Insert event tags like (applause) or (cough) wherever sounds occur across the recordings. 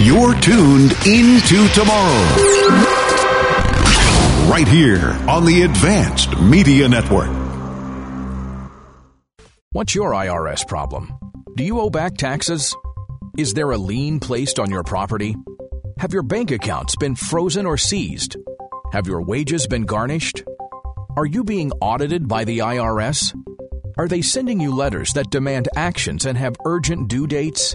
You're tuned into tomorrow. Right here on the Advanced Media Network. What's your IRS problem? Do you owe back taxes? Is there a lien placed on your property? Have your bank accounts been frozen or seized? Have your wages been garnished? Are you being audited by the IRS? Are they sending you letters that demand actions and have urgent due dates?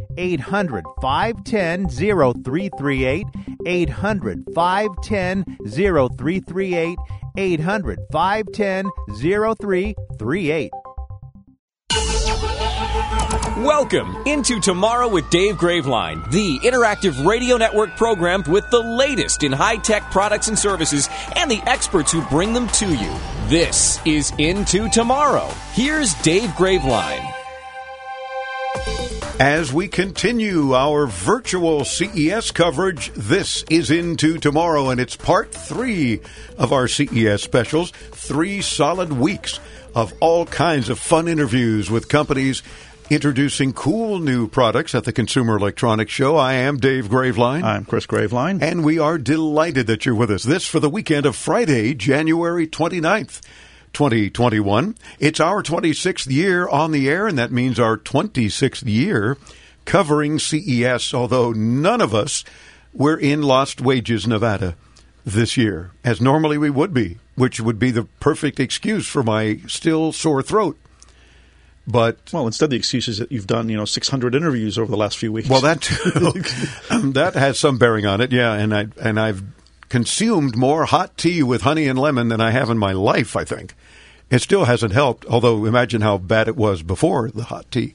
800 510 0338. 800 510 0338. 800 510 0338. Welcome into Tomorrow with Dave Graveline, the interactive radio network program with the latest in high tech products and services and the experts who bring them to you. This is Into Tomorrow. Here's Dave Graveline. As we continue our virtual CES coverage, this is Into Tomorrow, and it's part three of our CES specials. Three solid weeks of all kinds of fun interviews with companies introducing cool new products at the Consumer Electronics Show. I am Dave Graveline. I'm Chris Graveline. And we are delighted that you're with us. This for the weekend of Friday, January 29th. 2021. It's our 26th year on the air, and that means our 26th year covering CES, although none of us were in Lost Wages, Nevada this year, as normally we would be, which would be the perfect excuse for my still sore throat. But well, instead the excuse is that you've done you know 600 interviews over the last few weeks. Well, that (laughs) um, that has some bearing on it, yeah. And I and I've consumed more hot tea with honey and lemon than I have in my life. I think it still hasn't helped. Although imagine how bad it was before the hot tea.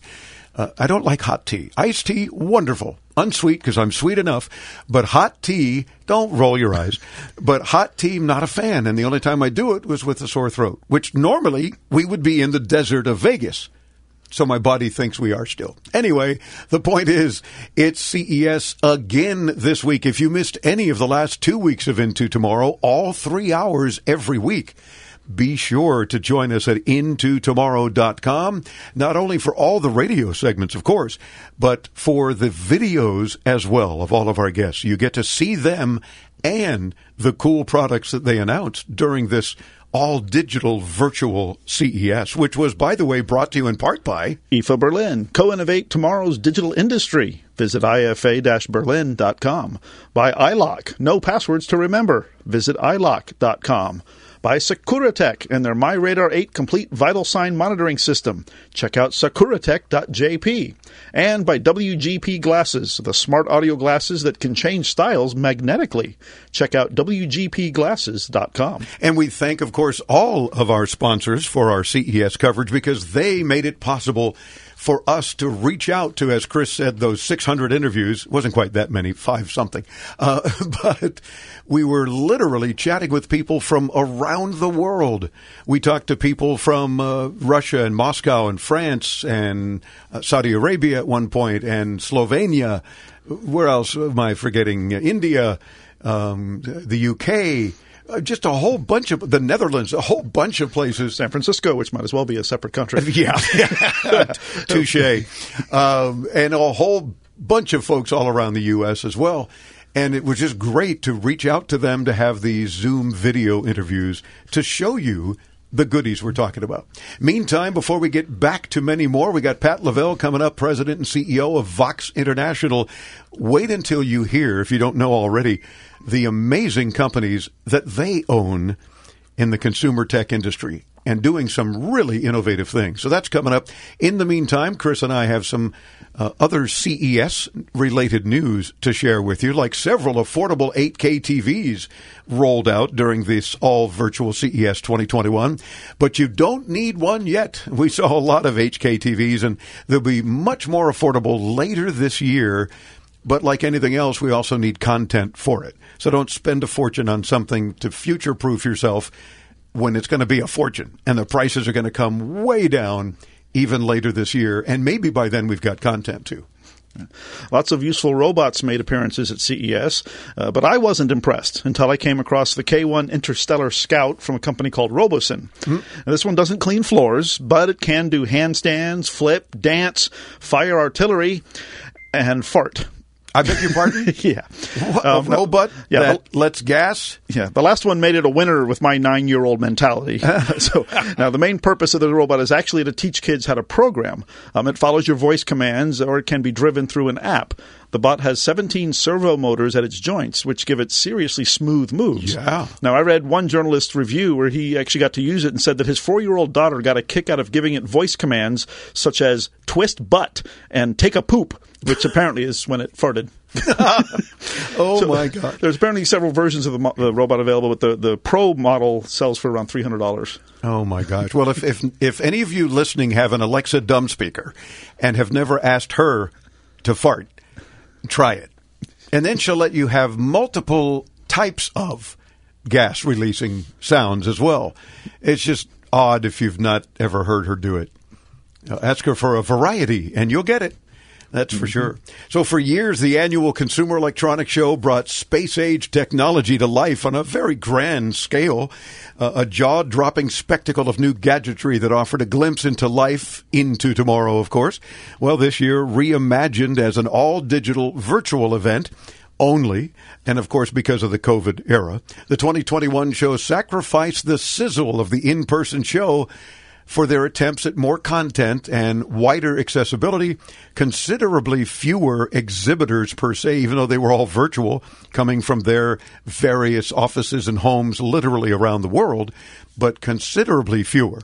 Uh, I don't like hot tea. Iced tea, wonderful. Unsweet because I'm sweet enough. But hot tea, don't roll your eyes. But hot tea, not a fan. And the only time I do it was with a sore throat, which normally we would be in the desert of Vegas. So my body thinks we are still. Anyway, the point is, it's CES again this week. If you missed any of the last two weeks of Into Tomorrow, all three hours every week, be sure to join us at intotomorrow.com, not only for all the radio segments, of course, but for the videos as well of all of our guests. You get to see them and the cool products that they announced during this all digital virtual CES, which was, by the way, brought to you in part by IFA Berlin. Co innovate tomorrow's digital industry. Visit ifa berlin.com. By EyeLock. No passwords to remember. Visit EyeLock.com by Securitech and their MyRadar 8 complete vital sign monitoring system. Check out securitech.jp. And by WGP Glasses, the smart audio glasses that can change styles magnetically. Check out WGPglasses.com. And we thank, of course, all of our sponsors for our CES coverage because they made it possible for us to reach out to, as Chris said, those 600 interviews. wasn't quite that many, five something. Uh, (laughs) but we were literally chatting with people from around the world. We talked to people from uh, Russia and Moscow and France and uh, Saudi Arabia at one point and Slovenia. Where else am I forgetting? India, um, the UK uh, just a whole bunch of the Netherlands, a whole bunch of places. San Francisco, which might as well be a separate country. (laughs) yeah, (laughs) touche. Um, and a whole bunch of folks all around the U.S. as well. And it was just great to reach out to them to have these Zoom video interviews to show you the goodies we're talking about. Meantime, before we get back to many more, we got Pat Lavelle coming up, president and CEO of VOXX International. Wait until you hear, if you don't know already, the amazing companies that they own in the consumer tech industry and doing some really innovative things. So that's coming up. In the meantime, Chris and I have some uh, other CES related news to share with you, like several affordable 8K TVs rolled out during this all virtual CES 2021. But you don't need one yet. (laughs) We saw a lot of 8K TVs, and they'll be much more affordable later this year But like anything else, we also need content for it. So don't spend a fortune on something to future proof yourself when it's going to be a fortune and the prices are going to come way down even later this year. And maybe by then we've got content too. Lots of useful robots made appearances at CES, uh, but I wasn't impressed until I came across the K1 Interstellar Scout from a company called Robosen. Mm-hmm. this one doesn't clean floors, but it can do handstands, flip, dance, fire artillery, and fart. I beg your pardon? (laughs) yeah. a um, robot yeah, that the, lets gas? Yeah. The last one made it a winner with my nine year old mentality. (laughs) (laughs) so now the main purpose of the robot is actually to teach kids how to program. Um, it follows your voice commands or it can be driven through an app. The bot has 17 servo motors at its joints, which give it seriously smooth moves. Yeah. Now, I read one journalist's review where he actually got to use it and said that his four year old daughter got a kick out of giving it voice commands such as twist butt and take a poop, which apparently is when it farted. (laughs) oh so my god! There's apparently several versions of the, the, robot available, but the, the Pro model sells for around three hundred dollars. Oh my gosh! Well, if, if if any of you listening have an Alexa dumb speaker and have never asked her to fart, try it. And then she'll let you have multiple types of gas releasing sounds as well. It's just odd if you've not ever heard her do it. Ask her for a variety and you'll get it. That's for mm-hmm. sure. So, for years, the annual Consumer Electronics Show brought space age technology to life on a very grand scale. Uh, a jaw dropping spectacle of new gadgetry that offered a glimpse into life, into tomorrow, of course. Well, this year, reimagined as an all digital virtual event only, and of course because of the COVID era. The 2021 show sacrificed the sizzle of the in person show for their attempts at more content and wider accessibility. Considerably fewer exhibitors per se, even though they were all virtual, coming from their various offices and homes literally around the world, but considerably fewer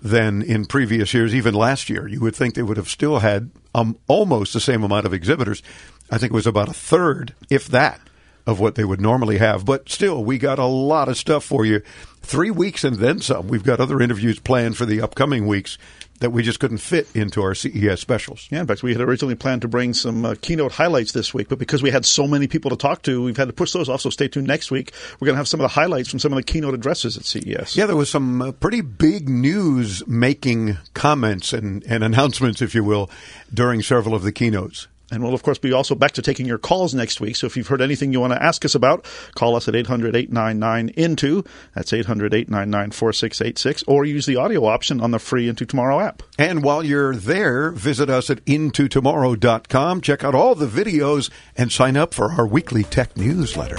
than in previous years, even last year. You would think they would have still had um, almost the same amount of exhibitors. I think it was about a third, if that, of what they would normally have. But still, we got a lot of stuff for you. Three weeks and then some. We've got other interviews planned for the upcoming weeks that we just couldn't fit into our CES specials. Yeah, in fact, we had originally planned to bring some uh, keynote highlights this week, but because we had so many people to talk to, we've had to push those off. So stay tuned next week. We're going to have some of the highlights from some of the keynote addresses at CES. Yeah, there was some uh, pretty big news making comments and, and announcements, if you will, during several of the keynotes. And we'll, of course, be also back to taking your calls next week. So if you've heard anything you want to ask us about, call us at 800 899 INTO. That's 800 899 4686. Or use the audio option on the free Into Tomorrow app. And while you're there, visit us at intotomorrow.com. Check out all the videos and sign up for our weekly tech newsletter.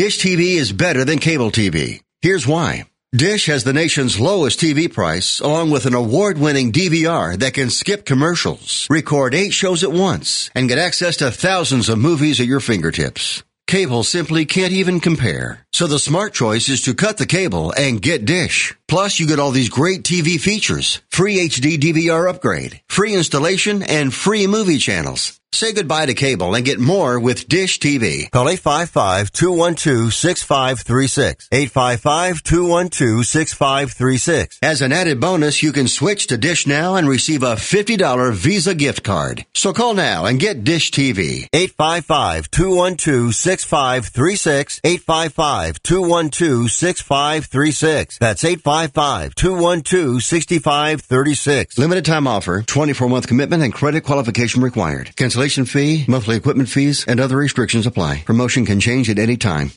Dish TV is better than cable TV. Here's why. Dish has the nation's lowest TV price, along with an award-winning DVR that can skip commercials, record eight shows at once, and get access to thousands of movies at your fingertips. Cable simply can't even compare. So the smart choice is to cut the cable and get Dish. Plus, you get all these great TV features, free HD DVR upgrade, free installation, and free movie channels. Say goodbye to cable and get more with Dish TV. Call 855-212-6536. 855-212-6536. As an added bonus, you can switch to Dish now and receive a $50 Visa gift card. So call now and get Dish TV. 855-212-6536. 855-212-6536. That's 855-212-6536. Limited time offer, 24 month commitment and credit qualification required. Cancel Installation fee, monthly equipment fees, and other restrictions apply. Promotion can change at any time.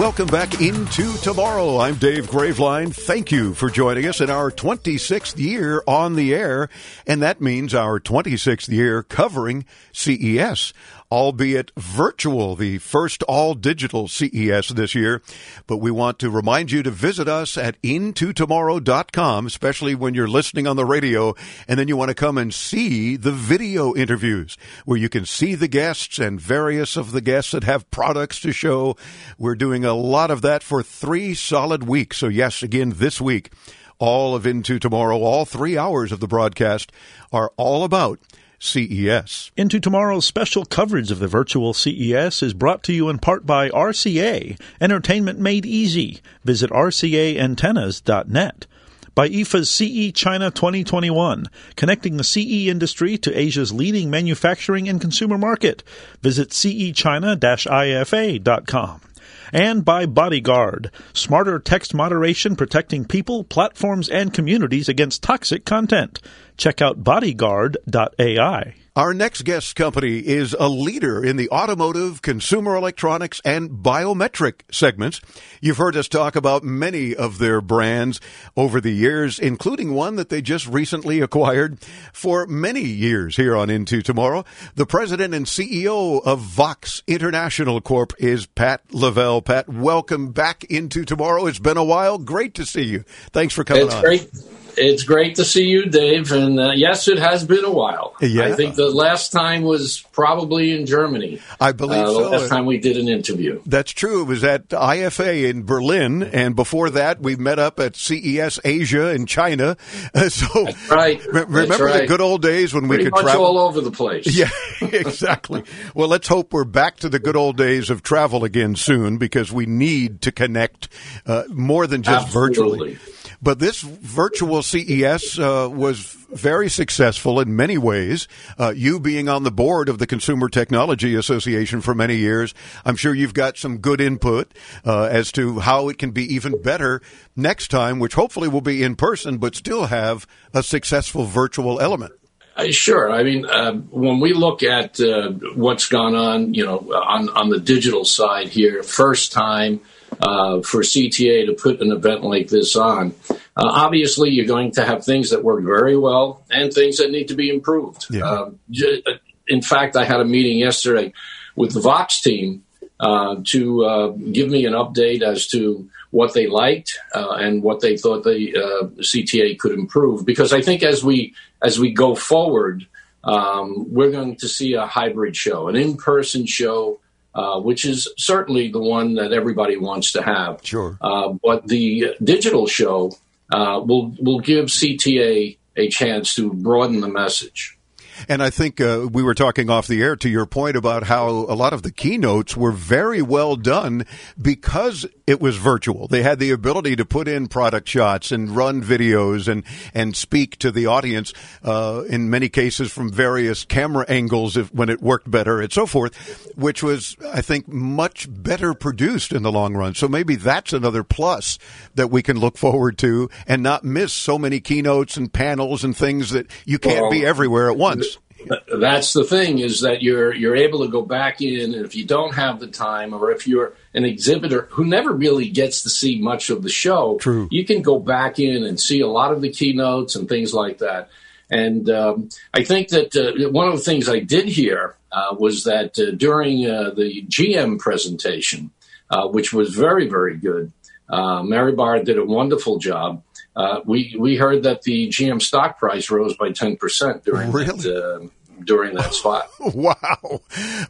Welcome back into tomorrow. I'm Dave Graveline. Thank you for joining us in our 26th year on the air, and that means our 26th year covering CES. Albeit virtual, the first all digital CES this year. But we want to remind you to visit us at intotomorrow.com, especially when you're listening on the radio and then you want to come and see the video interviews where you can see the guests and various of the guests that have products to show. We're doing a lot of that for three solid weeks. So yes, again, this week, all of Into Tomorrow, all three hours of the broadcast are all about CES. Into Tomorrow's special coverage of the virtual CES is brought to you in part by RCA, entertainment made easy. Visit rcaantennas.net. By IFA's CE China 2021, connecting the CE industry to Asia's leading manufacturing and consumer market. Visit cechina-ifa.com and by Bodyguard, smarter text moderation protecting people, platforms, and communities against toxic content. Check out bodyguard.ai. Our next guest company is a leader in the automotive, consumer electronics, and biometric segments. You've heard us talk about many of their brands over the years, including one that they just recently acquired for many years here on Into Tomorrow. The president and CEO of VOXX International Corp is Pat Lavelle. Pat, welcome back into Tomorrow. It's been a while. Great to see you. Thanks for coming it's on. Great. It's great to see you, Dave. And uh, yes, it has been a while. Yeah. I think the last time was probably in Germany. I believe uh, so. The last time we did an interview. That's true. It was at IFA in Berlin, and before that, we met up at CES Asia in China. Uh, (laughs) so, That's right. re- remember right. the good old days when Pretty we could much travel all over the place. (laughs) Yeah, exactly. well, let's hope we're back to the good old days of travel again soon because we need to connect uh, more than just Absolutely. virtually. But this virtual CES uh, was very successful in many ways. Uh, you being on the board of the Consumer Technology Association for many years, I'm sure you've got some good input uh, as to how it can be even better next time, which hopefully will be in person, but still have a successful virtual element. Uh, sure. I mean, uh, when we look at uh, what's gone on, you know, on on the digital side here, first time uh, for CTA to put an event like this on. Uh, obviously, you're going to have things that work very well and things that need to be improved. Yeah. Uh, in fact, I had a meeting yesterday with the VOXX team uh, to uh, give me an update as to what they liked uh, and what they thought the uh, CTA could improve. Because I think as we as we go forward, um, we're going to see a hybrid show, an in-person show, uh, which is certainly the one that everybody wants to have. Sure. Uh, but the digital show uh, will will give CTA a chance to broaden the message. And I think uh, we were talking off the air to your point about how a lot of the keynotes were very well done because it was virtual. They had the ability to put in product shots and run videos and, and speak to the audience, uh, in many cases from various camera angles if, when it worked better and so forth, which was, I think, much better produced in the long run. So maybe that's another plus that we can look forward to and not miss so many keynotes and panels and things that you can't Well, be everywhere at once. That's the thing is that you're you're able to go back in, and if you don't have the time, or if you're an exhibitor who never really gets to see much of the show, True. you can go back in and see a lot of the keynotes and things like that. And um, I think that uh, one of the things I did hear uh, was that uh, during uh, the GM presentation, uh, which was very very good, uh, Mary Barra did a wonderful job. Uh, we we heard that the GM stock price rose by ten percent during Really? that, uh, during that spot. (laughs) Wow.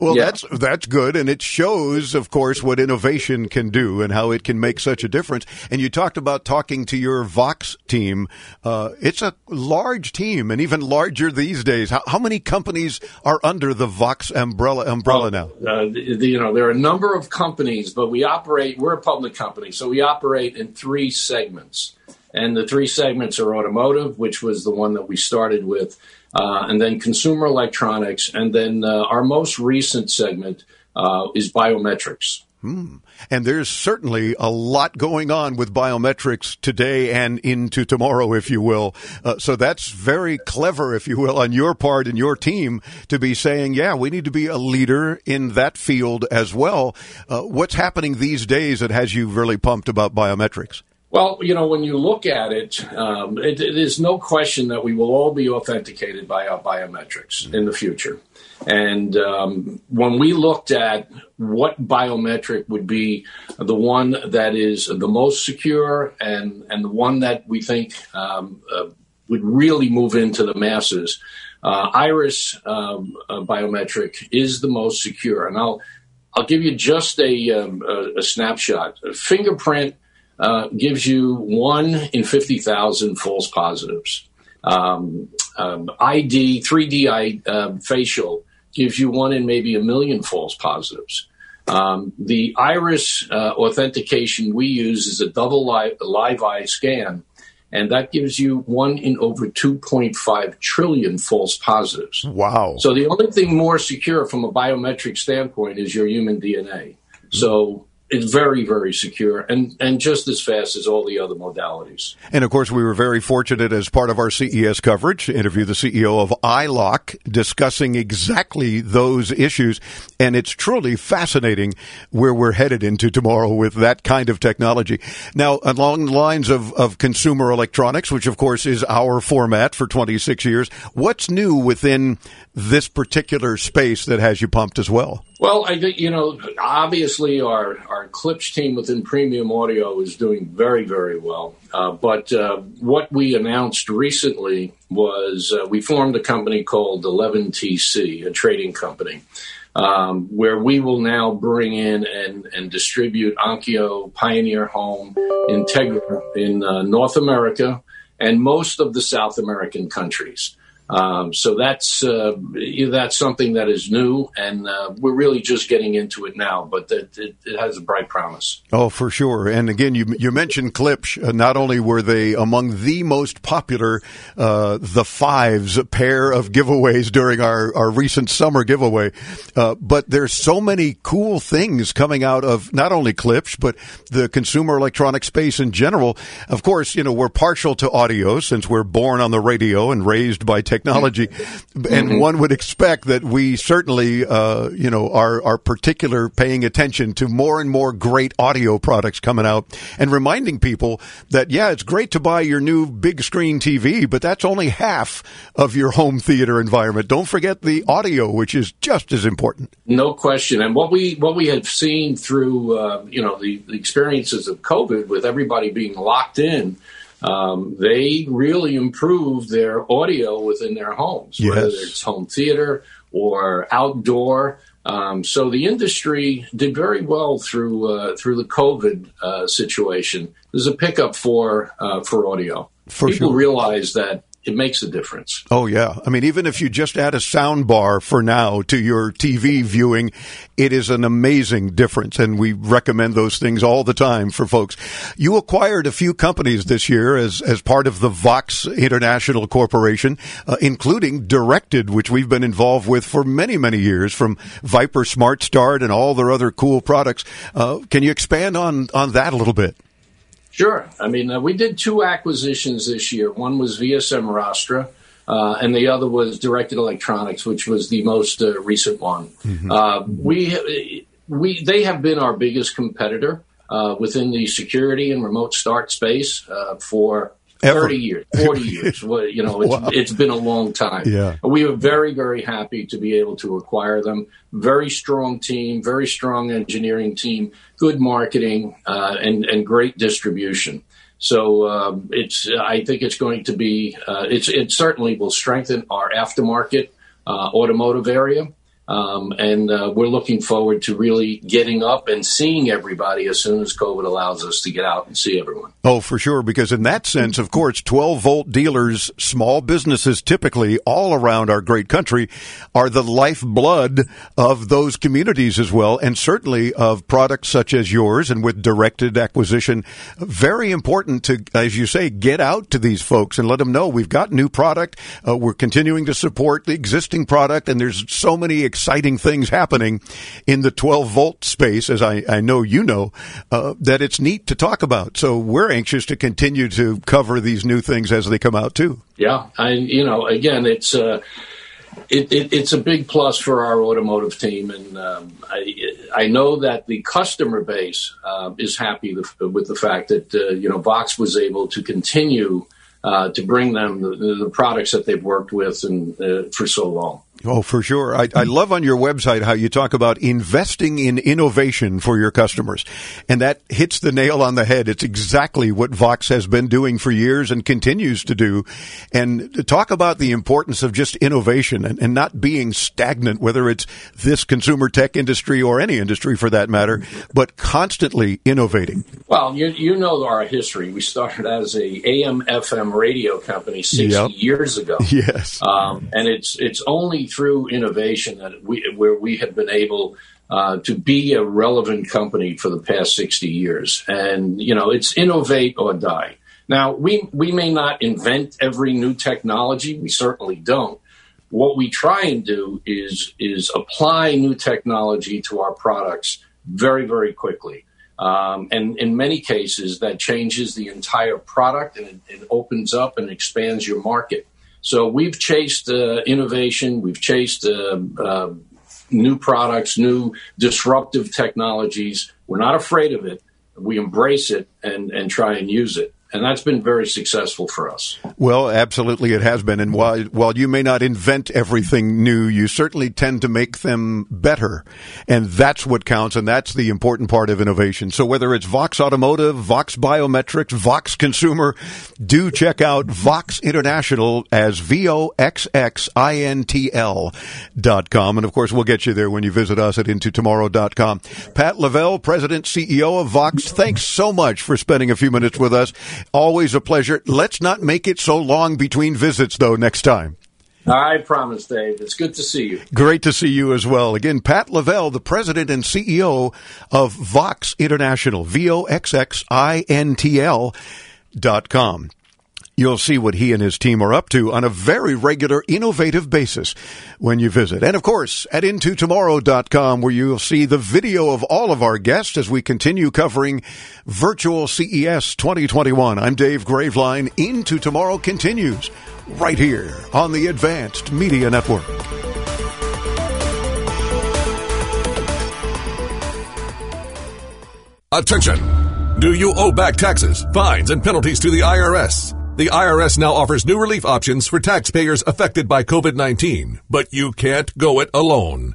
Well, Yeah. that's that's good, and it shows, of course, what innovation can do and how it can make such a difference. And you talked about talking to your VOXX team. Uh, it's a large team, and even larger these days. How, how many companies are under the VOXX umbrella umbrella now? Uh, the, the- you know, there are a number of companies, but we operate. We're a public company, so we operate in three segments, and the three segments are automotive, which was the one that we started with, uh, and then consumer electronics, and then uh, our most recent segment uh, is biometrics. And there's certainly a lot going on with biometrics today and into tomorrow, if you will. Uh, so that's very clever, if you will, on your part and your team to be saying, yeah, we need to be a leader in that field as well. Uh, what's happening these days that has you really pumped about biometrics? Well, you know, when you look at it, um, it, it is no question that we will all be authenticated by our biometrics in the future. And um, when we looked at what biometric would be the one that is the most secure and, and the one that we think um, uh, would really move into the masses, uh, iris um, uh, biometric is the most secure. And I'll I'll give you just a, um, a, a snapshot. Fingerprint uh, gives you one in fifty thousand false positives. Um, um, ID, 3D I, uh, facial gives you one in maybe a million false positives. Um, the iris uh, authentication we use is a double live, live eye scan, and that gives you one in over 2.5 trillion false positives. Wow. So the only thing more secure from a biometric standpoint is your human DNA. So it's very, very secure and, and just as fast as all the other modalities. And of course, we were very fortunate as part of our CES coverage to interview the CEO of EyeLock discussing exactly those issues. And it's truly fascinating where we're headed into tomorrow with that kind of technology. Now, along the lines of, of consumer electronics, which of course is our format for 26 years, what's new within this particular space that has you pumped as well? Well, I think, you know, obviously our, our Klipsch team within Premium Audio is doing very, very well. Uh, but uh, what we announced recently was uh, we formed a company called 11TC, a trading company, um, where we will now bring in and, and distribute Onkyo, Pioneer Home, Integra in uh, North America and most of the South American countries. Um, so that's uh, that's something that is new, and uh, we're really just getting into it now. But it, it, it, has a bright promise. Oh, for sure. And again, you you mentioned Klipsch. Uh, not only were they among the most popular, uh, the fives pair of giveaways during our, our recent summer giveaway, uh, but there's so many cool things coming out of not only Klipsch but the consumer electronic space in general. Of course, you know we're partial to audio since we're born on the radio and raised by technology technology, and mm-hmm. one would expect that we certainly, uh, you know, are are particular paying attention to more and more great audio products coming out, and reminding people that yeah, it's great to buy your new big screen TV, but that's only half of your home theater environment. Don't forget the audio, which is just as important. No question. And what we what we have seen through uh, you know the, the experiences of COVID with everybody being locked in um, they really improve their audio within their homes, yes. whether it's home theater or outdoor. Um, so the industry did very well through uh, through the COVID uh, situation. There's a pickup for uh, for audio. For People sure. realize that it makes a difference. Oh yeah. I mean, even if you just add a sound bar for now to your TV viewing, it is an amazing difference. And we recommend those things all the time for folks. You acquired a few companies this year as, as part of the VOXX International Corporation, uh, including Directed, which we've been involved with for many, many years from Viper Smart Start and all their other cool products. Uh, can you expand on, on that a little bit? Sure. I mean, uh, we did two acquisitions this year. One was VSM Rostra, uh, and the other was Directed Electronics, which was the most uh, recent one. Mm-hmm. Uh, we we they have been our biggest competitor uh, within the security and remote start space uh, for Ever. 30 years, 40 years. (laughs) you know, it's, Wow. it's been a long time. Yeah. We were very, very happy to be able to acquire them. Very strong team, very strong engineering team, good marketing, uh, and, and great distribution. So um, it's, I think it's going to be, uh, it's, it certainly will strengthen our aftermarket uh, automotive area. Um, and uh, we're looking forward to really getting up and seeing everybody as soon as COVID allows us to get out and see everyone. Oh, for sure. Because in that sense, of course, 12 volt dealers, small businesses typically all around our great country are the lifeblood of those communities as well. And certainly of products such as yours and with directed acquisition. Very important to, as you say, get out to these folks and let them know we've got new product. Uh, we're continuing to support the existing product and there's so many exciting things happening in the 12 volt space, as I, I know you know, uh, that it's neat to talk about. So we're anxious to continue to cover these new things as they come out too. Yeah, I you know again it's uh, it, it, it's a big plus for our automotive team, and um, I, I, know that the customer base uh, is happy with, the fact that uh, you know VOXX was able to continue uh, to bring them the, the, products that they've worked with and uh, for so long. Oh, for sure. I, I, love on your website how you talk about investing in innovation for your customers. And that hits the nail on the head. It's exactly what VOXX has been doing for years and continues to do. And to talk about the importance of just innovation and, and not being stagnant, whether it's this consumer tech industry or any industry for that matter, but constantly innovating. Well, you, you know our history. We started as a AM FM radio company 60 yep. years ago. (laughs) Yes. Um, and it's, it's only through innovation that we, where we have been able uh, to be a relevant company for the past 60 years. And, you know, it's innovate or die. Now, we, we may not invent every new technology. We certainly don't. What we try and do is, is apply new technology to our products very, very quickly. Um, and in many cases, that changes the entire product and it, it opens up and expands your market. So we've chased uh, innovation, we've chased uh, new products, new disruptive technologies. We're not afraid of it. We embrace it and, and try and use it and that's been very successful for us. Well, absolutely, it has been. And while while you may not invent everything new, you certainly tend to make them better, and that's what counts. And that's the important part of innovation. So whether it's VOXX Automotive, VOXX Biometrics, VOXX Consumer, do check out VOXX International as v o x x i n t l dot com, and of course we'll get you there when you visit us at intotomorrow dot com. Pat Lavelle, President CEO of VOXX, thanks so much for spending a few minutes with us. Always a pleasure. Let's not make it so long between visits, though, next time. I promise, Dave. It's good to see you. Great to see you as well. Again, Pat Lavelle, the president and CEO of VOXX International, V O X X I N T L dot com. You'll see what he and his team are up to on a very regular, innovative basis when you visit. And of course, at intotomorrow.com where you'll see the video of all of our guests as we continue covering virtual CES 2021. I'm Dave Graveline. Into Tomorrow continues right here on the Advanced Media Network. Attention! Do you owe back taxes, fines, and penalties to the IRS? The IRS now offers new relief options for taxpayers affected by COVID 19, but you can't go it alone.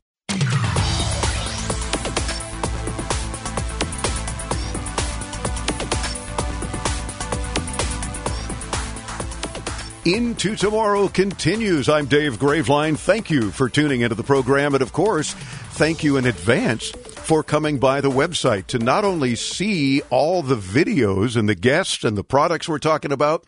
Into Tomorrow continues. I'm Dave Graveline. Thank you for tuning into the program. And of course, thank you in advance for coming by the website to not only see all the videos and the guests and the products we're talking about,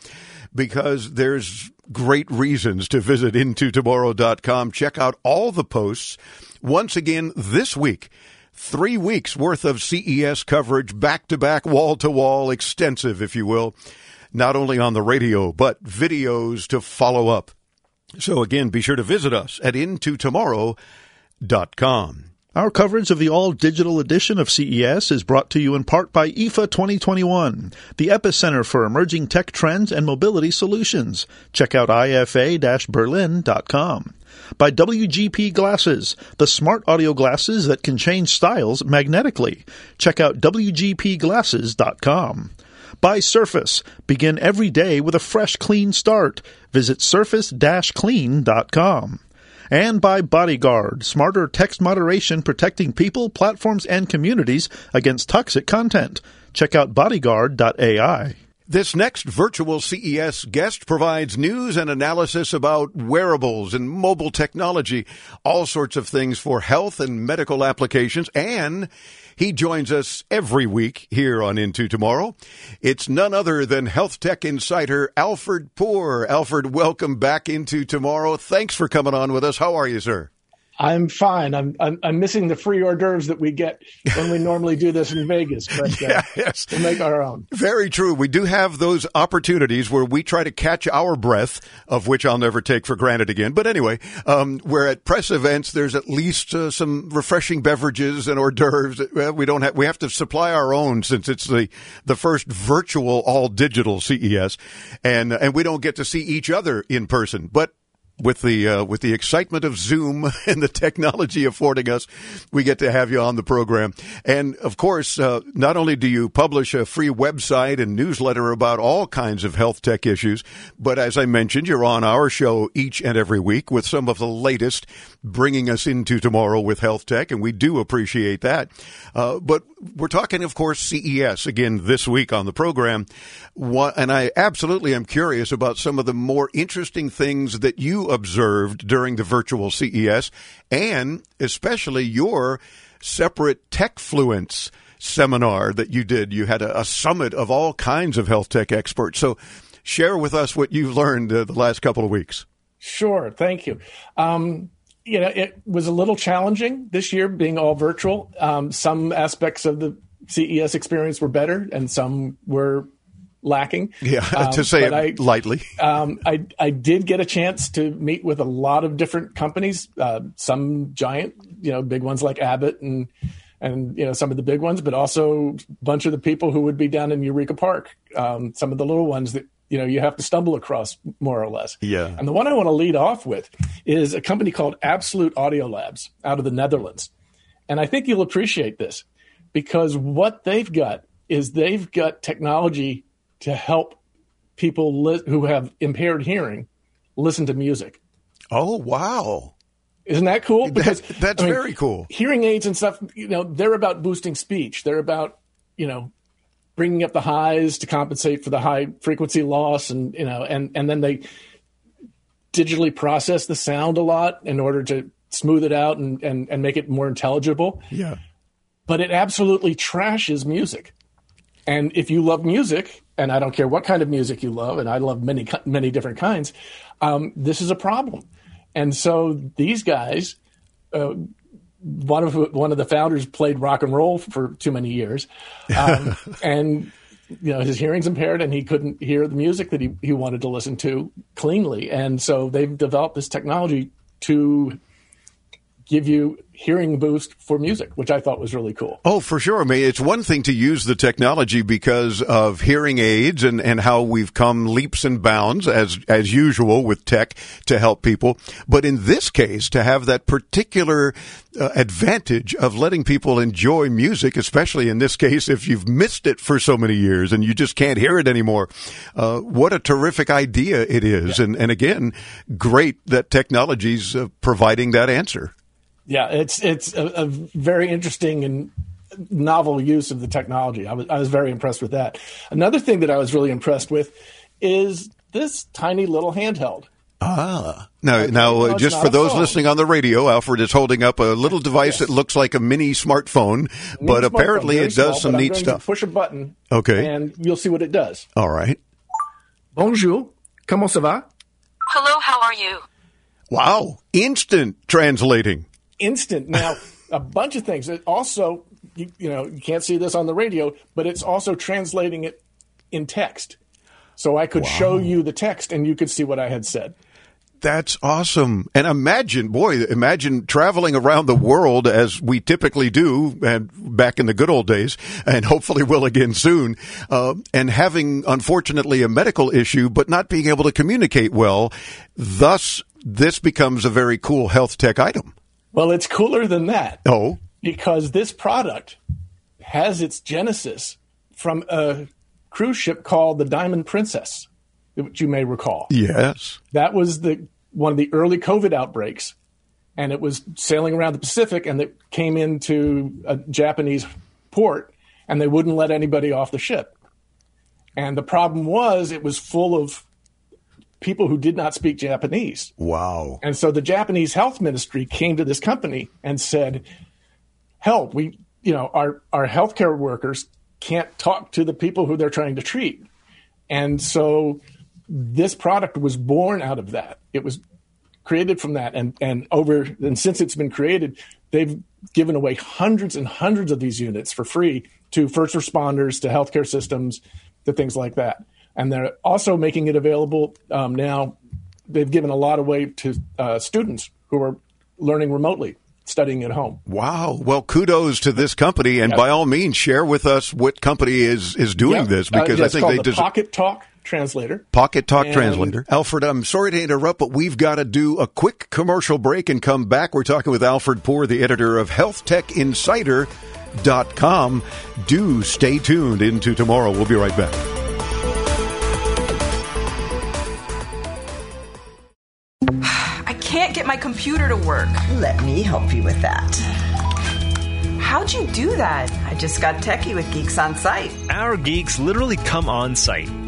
because there's great reasons to visit intotomorrow.com. Check out all the posts. Once again, this week, three weeks worth of CES coverage, back to back, wall to wall, extensive, if you will not only on the radio, but videos to follow up. So again, be sure to visit us at intotomorrow.com. Our coverage of the all digital edition of CES is brought to you in part by IFA 2021, the epicenter for emerging tech trends and mobility solutions. Check out ifa berlin.com. By WGP Glasses, the smart audio glasses that can change styles magnetically. Check out WGPglasses.com by Surface. Begin every day with a fresh, clean start. Visit surface-clean.com. And by Bodyguard, smarter text moderation protecting people, platforms, and communities against toxic content. Check out bodyguard.ai. This next virtual CES guest provides news and analysis about wearables and mobile technology, all sorts of things for health and medical applications, and he joins us every week here on Into Tomorrow. It's none other than health tech insider Alfred Poor. Alfred, welcome back into Tomorrow. Thanks for coming on with us. How are you, sir? I'm fine. I'm, I'm, I'm missing the free hors d'oeuvres that we get when we normally do this in Vegas, but uh, (laughs) yeah, yes. we'll make our own. Very true. We do have those opportunities where we try to catch our breath, of which I'll never take for granted again. But anyway, um, where at press events there's at least uh, some refreshing beverages and hors d'oeuvres. we don't have we have to supply our own since it's the the first virtual all digital CES, and and we don't get to see each other in person, but with the uh, with the excitement of Zoom (laughs) and the technology affording us, we get to have you on the program. And of course, uh, not only do you publish a free website and newsletter about all kinds of health tech issues, but as I mentioned, you're on our show each and every week with some of the latest, bringing us into tomorrow with health tech, and we do appreciate that. Uh, but we're talking, of course, CES again this week on the program, and I absolutely am curious about some of the more interesting things that you observed during the virtual CES, and especially your separate TechFluence seminar that you did. You had a, a, summit of all kinds of health tech experts. So, share with us what you've learned uh, the last couple of weeks. Sure, thank you. Um, you know, it was a little challenging this year, being all virtual. Um, some aspects of the CES experience were better, and some were lacking. Yeah, (laughs) um, to say it I, lightly. (laughs) um, I I did get a chance to meet with a lot of different companies, uh, some giant, you know, big ones like Abbott and and you know some of the big ones, but also a bunch of the people who would be down in Eureka Park, um, some of the little ones that you know you have to stumble across more or less. Yeah. And the one I want to lead off with is a company called Absolute Audio Labs out of the Netherlands, and I think you'll appreciate this because what they've got is they've got technology to help people li- who have impaired hearing listen to music. Oh, wow. Isn't that cool? Because that, that's I mean, very cool. Hearing aids and stuff, you know, they're about boosting speech. They're about, you know, bringing up the highs to compensate for the high frequency loss and, you know, and and then they digitally process the sound a lot in order to smooth it out and and, and make it more intelligible. Yeah. But it absolutely trashes music. And if you love music, and I don't care what kind of music you love, and I love many many different kinds, um, this is a problem. And so these guys, uh, one of one of the founders played rock and roll for too many years, um, (laughs) and you know his hearing's impaired, and he couldn't hear the music that he, he wanted to listen to cleanly. And so they've developed this technology to give you hearing boost for music, which I thought was really cool. Oh, for sure. I mean, it's one thing to use the technology because of hearing aids and, and how we've come leaps and bounds as, as usual with tech to help people. But in this case, to have that particular uh, advantage of letting people enjoy music, especially in this case, if you've missed it for so many years and you just can't hear it anymore. Uh, what a terrific idea it is. Yeah. And, and again, great that technology's uh, providing that answer. Yeah, it's it's a, a, very interesting and novel use of the technology. I was I was very impressed with that. Another thing that I was really impressed with is this tiny little handheld. Ah, now, now, uh, just for those phone. listening on the radio, Alfred is holding up a little device yes. that looks like a mini smartphone, mini but smartphone, apparently it does small, some neat stuff. push a button, okay, and you'll see what it does. All right. Bonjour, comment ça va? Hello, how are you? Wow, instant translating instant. Now, (laughs) a bunch of things. It also, you, you, know, you can't see this on the radio, but it's also translating it in text. So I could wow. show you the text and you could see what I had said. That's awesome. And imagine, boy, imagine traveling around the world as we typically do and back in the good old days and hopefully will again soon. Uh, and having, unfortunately, a medical issue, but not being able to communicate well. Thus, this becomes a very cool health tech item. Well, it's cooler than that. Oh. Because this product has its genesis from a cruise ship called the Diamond Princess, which you may recall. Yes. That was the one of the early COVID outbreaks. And it was sailing around the Pacific and it came into a Japanese port and they wouldn't let anybody off the ship. And the problem was it was full of people who did not speak Japanese. Wow. And so the Japanese health ministry came to this company and said, help, we, you know, our, our healthcare workers can't talk to the people who they're trying to treat. And so this product was born out of that. It was created from that. And, and over, and since it's been created, they've given away hundreds and hundreds of these units for free to first responders, to healthcare systems, to things like that. And they're also making it available um, now. They've given a lot away to uh, students who are learning remotely, studying at home. Wow. Well, kudos to this company, and by all means, share with us what company is is doing Yeah. this Uh, because yeah, I think they the deserve. Pocket Talk translator. Pocketalk And- Translator. Alfred, I'm sorry to interrupt, but we've got to do a quick commercial break and come back. We're talking with Alfred Poor, the editor of HealthTechInsider.com. Do stay tuned into tomorrow. We'll be right back. Can't get my computer to work. Let me help you with that. How'd you do that? I just got techie with Geeks on Site. Our geeks literally come on site.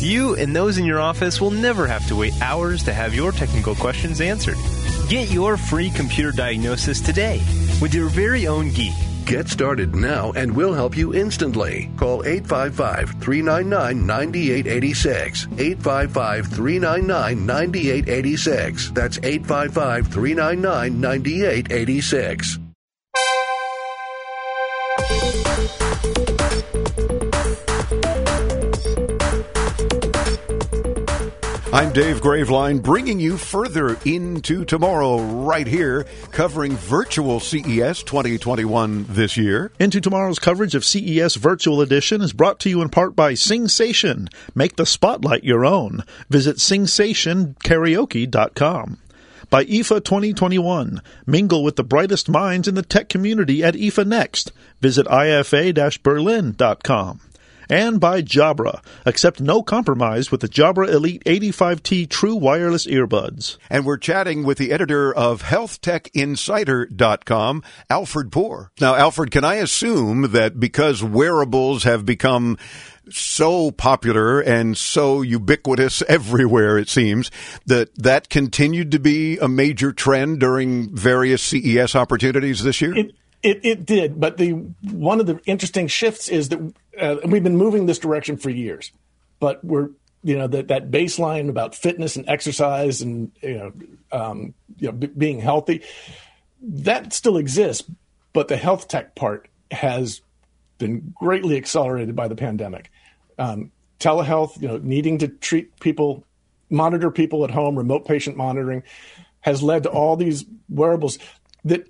You and those in your office will never have to wait hours to have your technical questions answered. Get your free computer diagnosis today with your very own geek. Get started now and we'll help you instantly. Call 855 399 9886. 855 399 9886. That's 855 399 9886. I'm Dave Graveline, bringing you further into tomorrow right here, covering virtual CES 2021 this year. Into tomorrow's coverage of CES Virtual Edition is brought to you in part by Singsation. Make the spotlight your own. Visit singsationkaraoke.com. By IFA 2021. Mingle with the brightest minds in the tech community at IFA Next. Visit ifa-berlin.com. And by Jabra. Accept no compromise with the Jabra Elite 85T True Wireless Earbuds. And we're chatting with the editor of HealthTechInsider.com, Alfred Poor. Now, Alfred, can I assume that because wearables have become so popular and so ubiquitous (laughs) everywhere, it seems, that that continued to be a major trend during various CES opportunities this year? It, it, it did, but the one of the interesting shifts is that uh, we've been moving this direction for years, but we're you know that that baseline about fitness and exercise and you know um, you know b- being healthy that still exists, but the health tech part has been greatly accelerated by the pandemic. Um, telehealth, you know, needing to treat people, monitor people at home, remote patient monitoring, has led to all these wearables that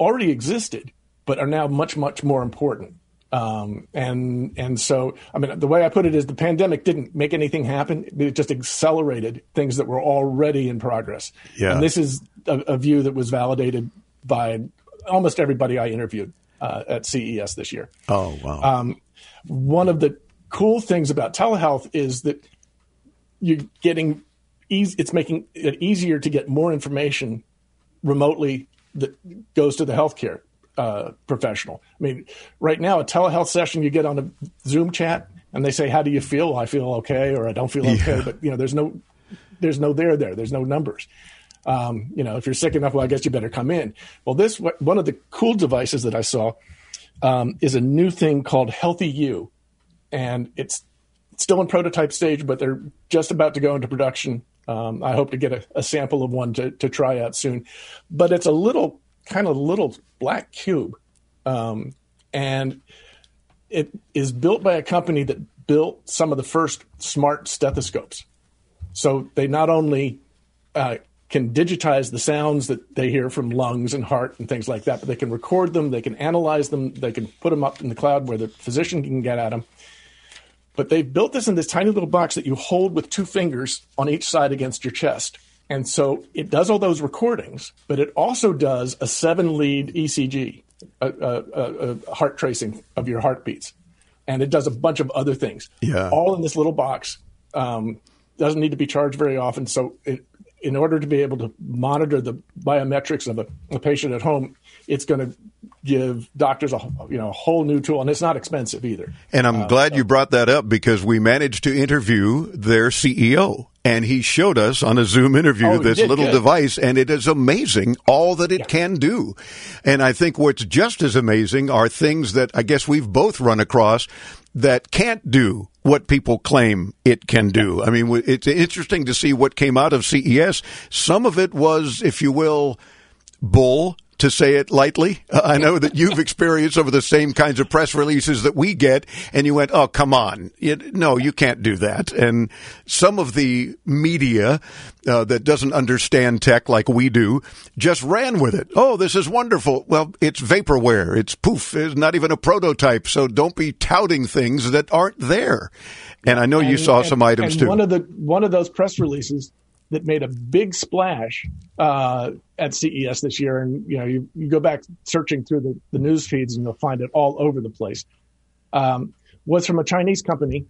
already existed, but are now much, much more important. Um, and and so, I mean, the way I put it is the pandemic didn't make anything happen; it just accelerated things that were already in progress. Yeah. And this is a, a view that was validated by almost everybody I interviewed uh, at CES this year. Oh, wow. Um, one of the cool things about telehealth is that you're getting easy, it's making it easier to get more information remotely that goes to the healthcare uh, professional. I mean, right now, a telehealth session, you get on a Zoom chat and they say, "How do you feel?" I feel okay, or I don't feel okay. Yeah. But you know, there's no, there's no there there. There's no numbers. Um, you know, if you're sick enough, well, I guess you better come in. Well, this one of the cool devices that I saw um, is a new thing called HealthyU, and it's still in prototype stage, but they're just about to go into production. Um, I hope to get a, a sample of one to, to try out soon. But it's a little kind of little black cube, um, and it is built by a company that built some of the first smart stethoscopes. So they not only uh, can digitize the sounds that they hear from lungs and heart and things like that, but they can record them, they can analyze them, they can put them up in the cloud where the physician can get at them. But they've built this in this tiny little box that you hold with two fingers on each side against your chest. And so it does all those recordings, but it also does a seven lead ECG, a, a, a, heart tracing of your heartbeats. And it does a bunch of other things. Yeah. All in this little box. Um, doesn't need to be charged very often. So it, in order to be able to monitor the biometrics of a, a patient at home, it's going to give doctors a you know a whole new tool, and it's not expensive either. And I'm Uh, glad you brought that up because we managed to interview their CEO. And he showed us on a Zoom interview Oh, this little Good. device, and it is amazing all that it can do. And I think what's just as amazing are things that I guess we've both run across that can't do what people claim it can do. I mean, it's interesting to see what came out of CES. Some of it was, if you will, bull to say it lightly. Uh, I know that you've experienced of the same kinds of press releases that we get, and you went, "Oh, come on, no, you can't do that." And some of the media uh, that doesn't understand tech like we do just ran with it. Oh, this is wonderful. Well, it's vaporware. It's poof. It's not even a prototype. So don't be touting things that aren't there. And I know you saw and- some items and too. One of the one of those press releases that made a big splash uh, at CES this year, and you know, you, you go back searching through the, the news feeds and you'll find it all over the place. Um, was from a Chinese company,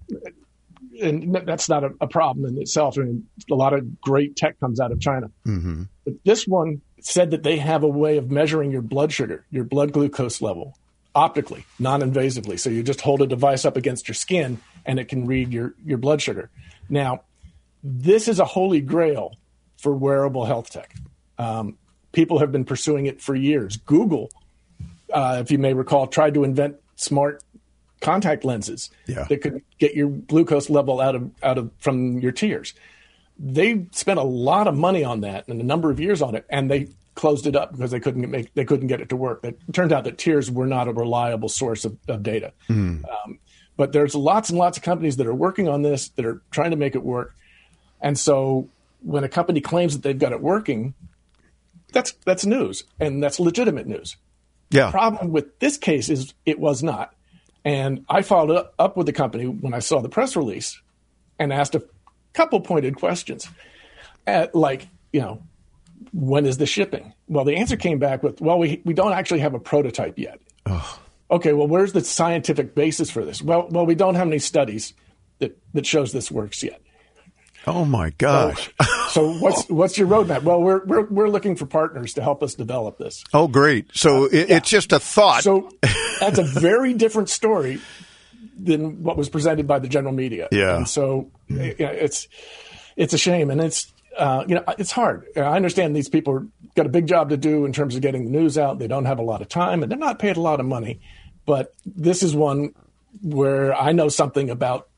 and that's not a, a problem in itself. I mean, a lot of great tech comes out of China. mm-hmm. But this one said that they have a way of measuring your blood sugar, your blood glucose level, optically, non-invasively. So you just hold a device up against your skin, and it can read your your blood sugar. Now, this is a holy grail for wearable health tech. Um, people have been pursuing it for years. Google, uh, if you may recall, tried to invent smart contact lenses Yeah. that could get your glucose level out of out of from your tears. They spent a lot of money on that and a number of years on it, and they closed it up because they couldn't make they couldn't get it to work. It turned out that tears were not a reliable source of, of data. Mm. Um, but there's lots and lots of companies that are working on this that are trying to make it work. And so when a company claims that they've got it working, that's that's news and that's legitimate news. Yeah. The problem with this case is it was not. And I followed up, with the company when I saw the press release and asked a couple pointed questions. At, like, you know, when is the shipping? Well, the answer came back with, well, we, we don't actually have a prototype yet. Okay, well, where's the scientific basis for this? Well, well, we don't have any studies that, that shows this works yet. Oh my gosh. So what's (laughs) what's your roadmap? Well, we're we're we're looking for partners to help us develop this. Oh, great. So it, it's just a thought. So (laughs) that's a very different story than what was presented by the general media. Yeah. And so you know, it's it's a shame, and it's uh, you know it's hard. I understand these people are, got a big job to do in terms of getting the news out. They don't have a lot of time, and they're not paid a lot of money. But this is one where I know something about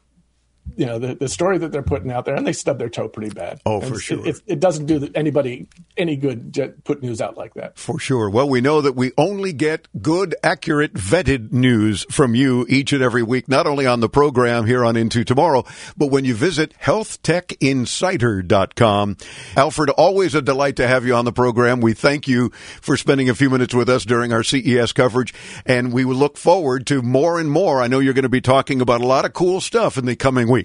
you know the, the story that they're putting out there, and they stub their toe pretty bad. Oh, And for sure. It, it doesn't do anybody any good to put news out like that. For sure. Well, we know that we only get good, accurate, vetted news from you each and every week, not only on the program here on Into Tomorrow, but when you visit healthtechinsider.com. Alfred, always a delight to have you on the program. We thank you for spending a few minutes with us during our CES coverage, and we look forward to more and more. I know you're going to be talking about a lot of cool stuff in the coming weeks.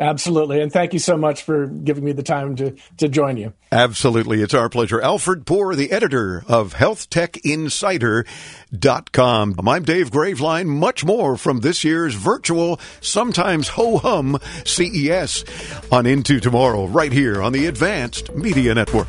Absolutely, and thank you so much for giving me the time to to join you. Absolutely. It's our pleasure. Alfred Poor, the editor of HealthTechInsider.com. I'm Dave Graveline. Much more from this year's virtual, sometimes ho-hum CES on Into Tomorrow, right here on the Advanced Media Network.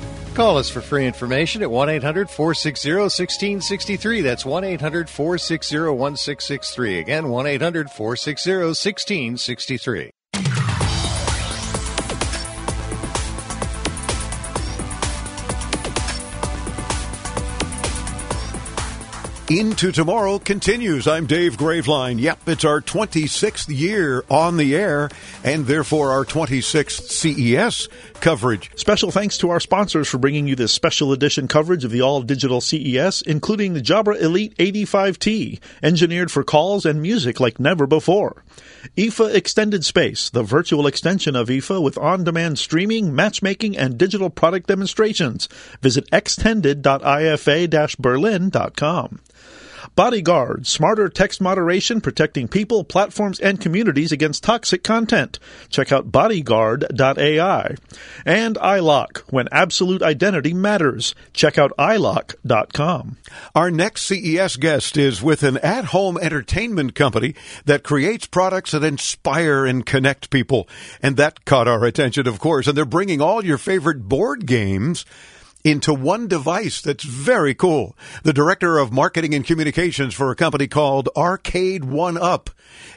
Call us for free information at 1 800 460 1663. That's 1 800 460 1663. Again, 1 800 460 1663. Into Tomorrow continues. I'm Dave Graveline. Yep, it's our 26th year on the air and therefore our 26th CES coverage. Special thanks to our sponsors for bringing you this special edition coverage of the all digital CES, including the Jabra Elite 85T, engineered for calls and music like never before. IFA Extended Space, the virtual extension of IFA with on demand streaming, matchmaking, and digital product demonstrations. Visit extended.ifa berlin.com. Bodyguard, smarter text moderation protecting people, platforms, and communities against toxic content. Check out bodyguard.ai. And EyeLock, when absolute identity matters. Check out EyeLock.com. Our next CES guest is with an at home entertainment company that creates products that inspire and connect people. And that caught our attention, of course. And they're bringing all your favorite board games into one device that's very cool. The director of marketing and communications for a company called Arcade One Up.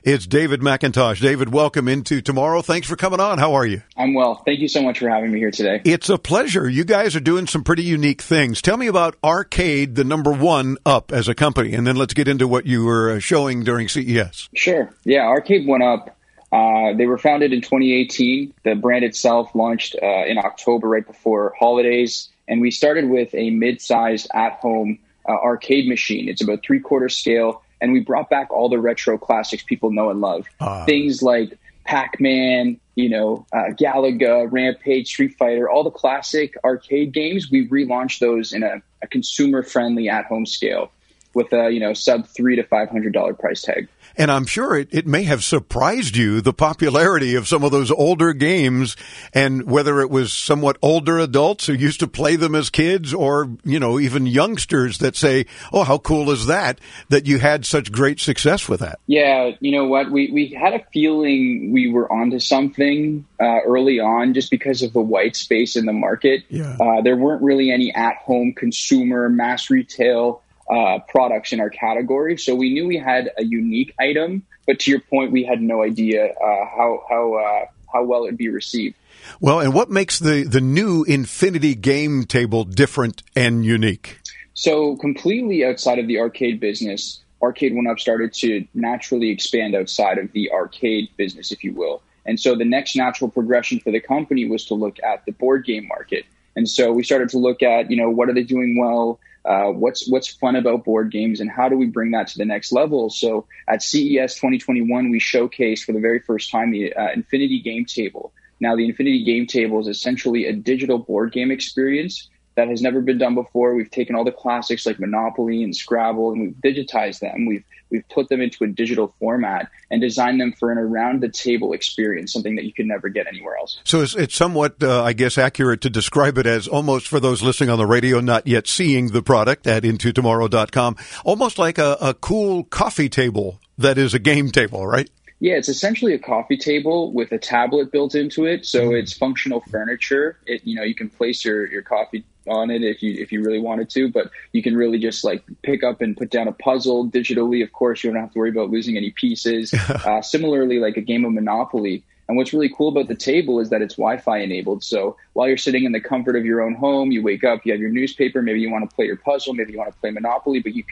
It's David McIntosh. David, welcome into tomorrow. Thanks for coming on. How are you? I'm well. Thank you so much for having me here today. It's a pleasure. You guys are doing some pretty unique things. Tell me about Arcade, the number one up as a company, and then let's get into what you were uh, showing during CES. Sure. Yeah, Arcade One Up. Uh, they were founded in 2018. The brand itself launched uh, in October, right before holidays. And we started with a mid-sized at-home uh, arcade machine. It's about three-quarter scale, and we brought back all the retro classics people know and love. Uh. Things like Pac-Man, you know, uh, Galaga, Rampage, Street Fighter, all the classic arcade games. We relaunched those in a, a consumer-friendly at-home scale with a you know sub three to five hundred dollar price tag. And I'm sure it, it may have surprised you the popularity of some of those older games and whether it was somewhat older adults who used to play them as kids or, you know, even youngsters that say, Oh, how cool is that? That you had such great success with that. Yeah, you know what? We we had a feeling we were onto something uh, early on, just because of the white space in the market. Yeah. Uh, there weren't really any at home consumer mass retail uh, products in our category. So we knew we had a unique item, but to your point, we had no idea uh, how how uh, how well it'd be received. Well, and what makes the the new Infinity game table different and unique? So completely outside of the arcade business, Arcade One Up started to naturally expand outside of the arcade business, if you will. And so the next natural progression for the company was to look at the board game market. And so we started to look at, you know, what are they doing well? Uh, what's what's fun about board games and how do we bring that to the next level? So at CES 2021, we showcased for the very first time the uh, Infinity Game Table. Now, the Infinity Game Table is essentially a digital board game experience that has never been done before. We've taken all the classics like Monopoly and Scrabble and we've digitized them. We've we've put them into a digital format and designed them for an around the table experience, something that you could never get anywhere else. So it's, it's somewhat, uh, I guess, accurate to describe it as almost for those listening on the radio, not yet seeing the product at intotomorrow.com, almost like a, a cool coffee table that is a game table, right? Yeah, it's essentially a coffee table with a tablet built into it. So Mm. it's functional furniture. It you know you can place your, your coffee on it if you if you really wanted to, but you can really just like pick up and put down a puzzle digitally. Of course, you don't have to worry about losing any pieces. (laughs) uh, similarly, like a game of Monopoly. And what's really cool about the table is that it's Wi-Fi enabled. So while you're sitting in the comfort of your own home, you wake up, you have your newspaper, maybe you want to play your puzzle, maybe you want to play Monopoly, but you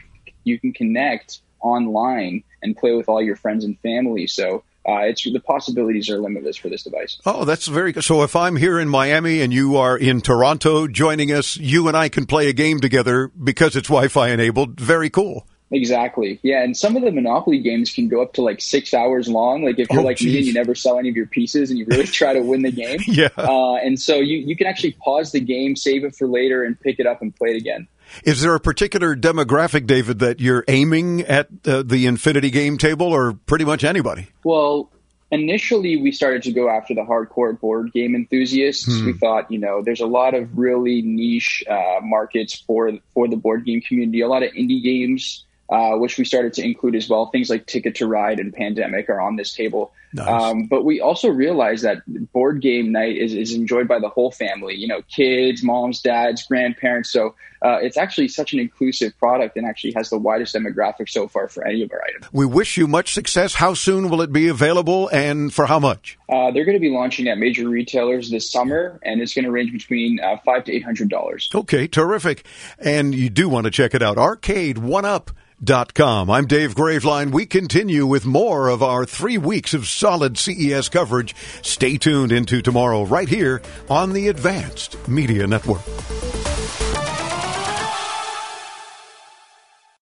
you can connect online and play with all your friends and family. So uh, it's the possibilities are limitless for this device. Oh, that's very good. So if I'm here in Miami and you are in Toronto joining us, you and I can play a game together because it's Wi-Fi enabled. Very cool. Exactly. Yeah, and some of the Monopoly games can go up to like six hours long. Like if you're Oh, like me and you never sell any of your pieces and you really try to win the (laughs) game. Yeah. Uh, and so you, you can actually pause the game, save it for later, and pick it up and play it again. Is there a particular demographic, David, that you're aiming at uh, the Infinity game table or pretty much anybody? Well, initially we started to go after the hardcore board game enthusiasts. Hmm. We thought, you know, there's a lot of really niche uh, markets for for the board game community. A lot of indie games uh, which we started to include as well. Things like Ticket to Ride and Pandemic are on this table. Nice. Um, but we also realize that board game night is, is enjoyed by the whole family, you know, kids, moms, dads, grandparents. So uh, it's actually such an inclusive product and actually has the widest demographic so far for any of our items. We wish you much success. How soon will it be available and for how much? Uh, they're going to be launching at major retailers this summer, and it's going to range between uh, five to eight hundred dollars. Okay, terrific. And you do want to check it out. Arcade One Up Com. I'm Dave Graveline. We continue with more of our three weeks of solid CES coverage. Stay tuned into tomorrow right here on the Advanced Media Network.